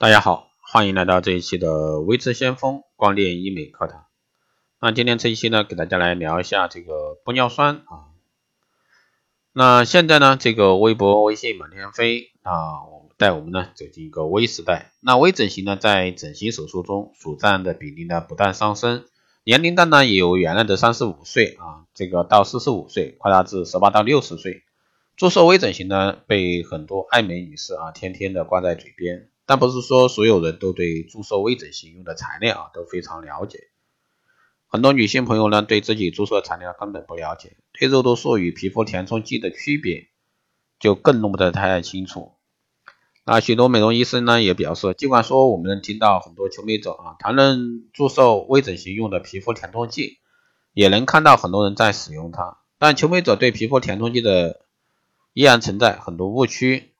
大家好，欢迎来到这一期的微智先锋光电医美课堂。那今天这一期呢，给大家来聊一下这个玻尿酸啊。那现在呢，这个微博、微信满天飞啊，带我们呢走进一个微时代。那微整形呢，在整形手术中所占的比例呢不断上升，年龄段呢也由原来的三十五岁啊，这个到四十五岁，扩大至十八到六十岁。注射微整形呢，被很多爱美女士啊，天天的挂在嘴边。但不是说所有人都对注射微整形用的材料啊都非常了解，很多女性朋友呢对自己注射材料根本不了解，对肉毒素与皮肤填充剂的区别就更弄不得太清楚。那许多美容医生呢也表示，尽管说我们能听到很多求美者啊谈论注射微整形用的皮肤填充剂，也能看到很多人在使用它，但求美者对皮肤填充剂的依然存在很多误区。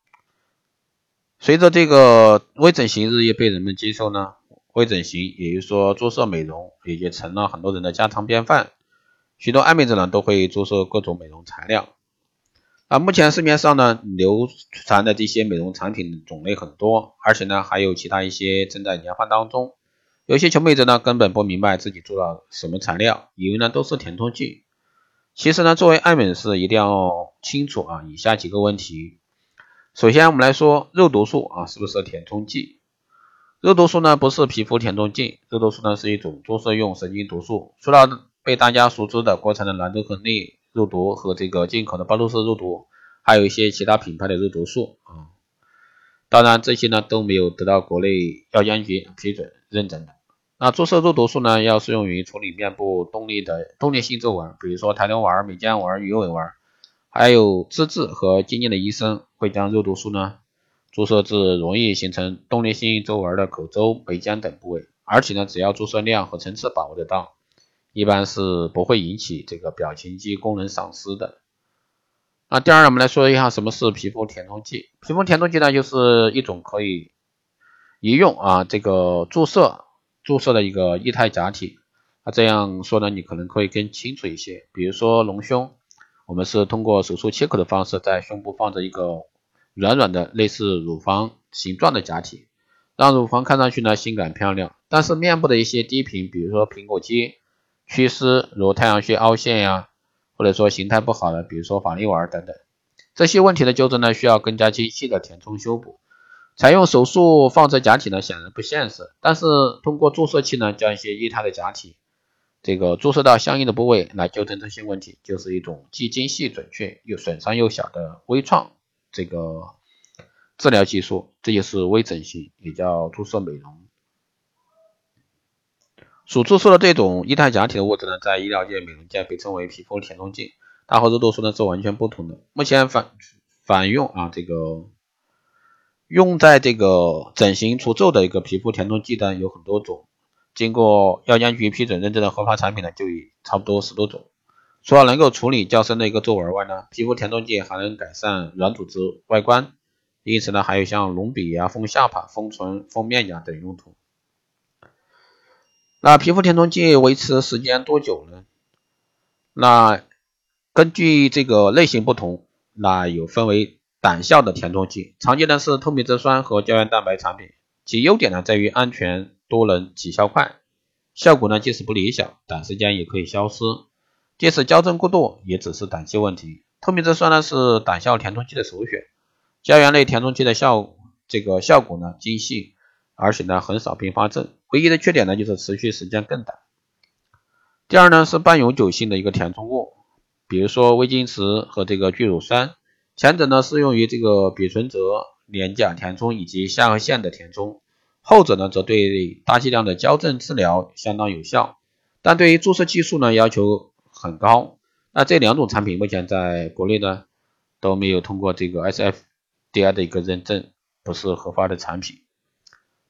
随着这个微整形日益被人们接受呢，微整形也就是说注射美容也就成了很多人的家常便饭。许多爱美者呢都会注射各种美容材料。啊，目前市面上呢流传的这些美容产品种类很多，而且呢还有其他一些正在研发当中。有些求美者呢根本不明白自己做了什么材料，以为呢都是填充剂。其实呢作为爱美人士一定要清楚啊以下几个问题。首先，我们来说肉毒素啊，是不是填充剂？肉毒素呢不是皮肤填充剂，肉毒素呢是一种注射用神经毒素。除了被大家熟知的国产的兰州恒力肉毒和这个进口的巴洛斯肉毒，还有一些其他品牌的肉毒素啊。当然，这些呢都没有得到国内药监局批准认证的。那注射肉毒素呢，要适用于处理面部动力的动力性皱纹，比如说抬头纹、眉间纹、鱼尾纹。还有资质和经验的医生会将肉毒素呢注射至容易形成动力性皱纹的口周、眉间等部位，而且呢，只要注射量和层次把握得当，一般是不会引起这个表情肌功能丧失的。那第二，我们来说一下什么是皮肤填充剂。皮肤填充剂呢，就是一种可以一用啊这个注射注射的一个液态假体。那这样说呢，你可能会更清楚一些。比如说隆胸。我们是通过手术切口的方式，在胸部放着一个软软的类似乳房形状的假体，让乳房看上去呢性感漂亮。但是面部的一些低频，比如说苹果肌、缺失，如太阳穴凹陷呀，或者说形态不好的，比如说法令纹等等，这些问题的纠正呢，需要更加精细的填充修补。采用手术放置假体呢，显然不现实，但是通过注射器呢，将一些液态的假体。这个注射到相应的部位来纠正这些问题，就是一种既精细准确又损伤又小的微创这个治疗技术，这就是微整形，也叫注射美容。所注射的这种液态假体的物质呢，在医疗界、美容界被称为皮肤填充剂，它和肉毒素呢是完全不同的。目前反反用啊，这个用在这个整形除皱的一个皮肤填充剂呢有很多种。经过药监局批准认证的合法产品呢，就有差不多十多种。除了能够处理较深的一个皱纹外呢，皮肤填充剂还能改善软组织外观，因此呢，还有像隆鼻呀、丰下巴、丰唇、丰面颊等用途。那皮肤填充剂维持时间多久呢？那根据这个类型不同，那有分为胆效的填充剂，常见的是透明质酸和胶原蛋白产品，其优点呢在于安全。多能起效快，效果呢即使不理想，短时间也可以消失。即使矫正过度，也只是短期问题。透明质酸呢是胆效填充剂的首选，胶原类填充剂的效这个效果呢精细，而且呢很少并发症。唯一的缺点呢就是持续时间更短。第二呢是半永久性的一个填充物，比如说微晶石和这个聚乳酸，前者呢适用于这个鼻唇泽、脸颊填充以及下颌线的填充。后者呢，则对大剂量的矫正治疗相当有效，但对于注射技术呢要求很高。那这两种产品目前在国内呢都没有通过这个 SFDI 的一个认证，不是合法的产品。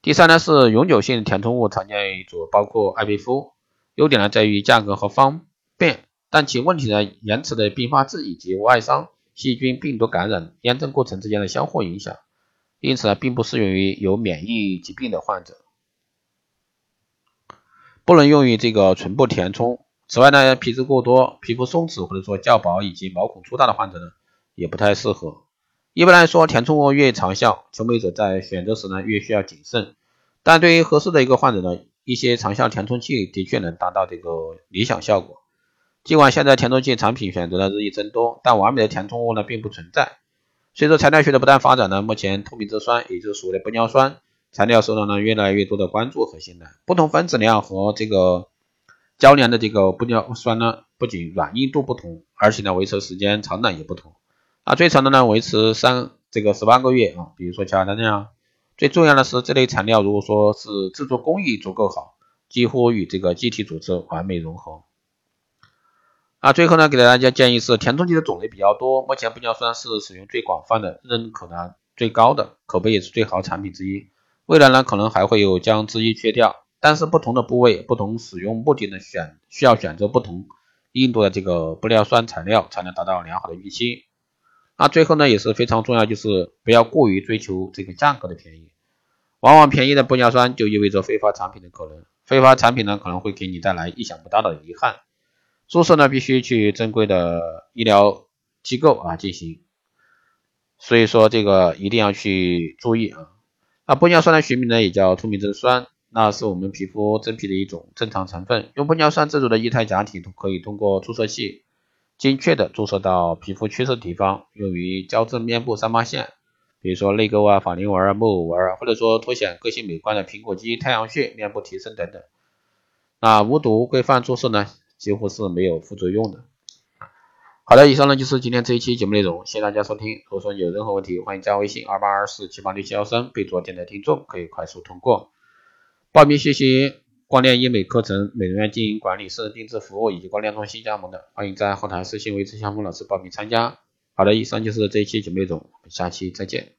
第三呢是永久性填充物，常见于组包括艾贝夫，优点呢在于价格和方便，但其问题呢延迟的并发症以及外伤、细菌、病毒感染、炎症过程之间的相互影响。因此呢，并不适用于有免疫疾病的患者，不能用于这个唇部填充。此外呢，皮质过多、皮肤松弛或者说较薄以及毛孔粗大的患者呢，也不太适合。一般来说，填充物越长效，求美者在选择时呢越需要谨慎。但对于合适的一个患者呢，一些长效填充器的确能达到这个理想效果。尽管现在填充器产品选择的日益增多，但完美的填充物呢并不存在。随着材料学的不断发展呢，目前透明质酸，也就是所谓的玻尿酸材料受到了越来越多的关注和信赖。不同分子量和这个较量的这个玻尿酸呢，不仅软硬度不同，而且呢维持时间长短也不同。啊，最长的呢维持三这个十八个月啊，比如说乔丹那样。最重要的是，这类材料如果说是制作工艺足够好，几乎与这个机体组织完美融合。啊，最后呢，给大家建议是，填充剂的种类比较多，目前玻尿酸是使用最广泛的、认可呢最高的、口碑也是最好产品之一。未来呢，可能还会有将之一缺掉，但是不同的部位、不同使用目的的选需要选择不同硬度的这个玻尿酸材料，才能达到良好的预期。那最后呢也是非常重要，就是不要过于追求这个价格的便宜，往往便宜的玻尿酸就意味着非法产品的可能，非法产品呢可能会给你带来意想不到的遗憾。注射呢必须去正规的医疗机构啊进行，所以说这个一定要去注意啊。那玻尿酸的学名呢也叫透明质酸，那是我们皮肤真皮的一种正常成分，用玻尿酸制作的液态假体可以通过注射器。精确的注射到皮肤缺失地方，用于矫正面部三八线，比如说泪沟啊、法令纹啊、木偶纹啊，或者说凸显个性美观的苹果肌、太阳穴、面部提升等等。那无毒规范注射呢，几乎是没有副作用的。好的，以上呢就是今天这一期节目内容，谢谢大家收听。如果说有任何问题，欢迎加微信二八二四七八六七幺三，备注电台听众，可以快速通过报名学习。光电医美课程、美容院经营管理、私人定制服务以及光电中心加盟的，欢迎在后台私信维持相锋老师报名参加。好的，以上就是这一期节目内容，我们下期再见。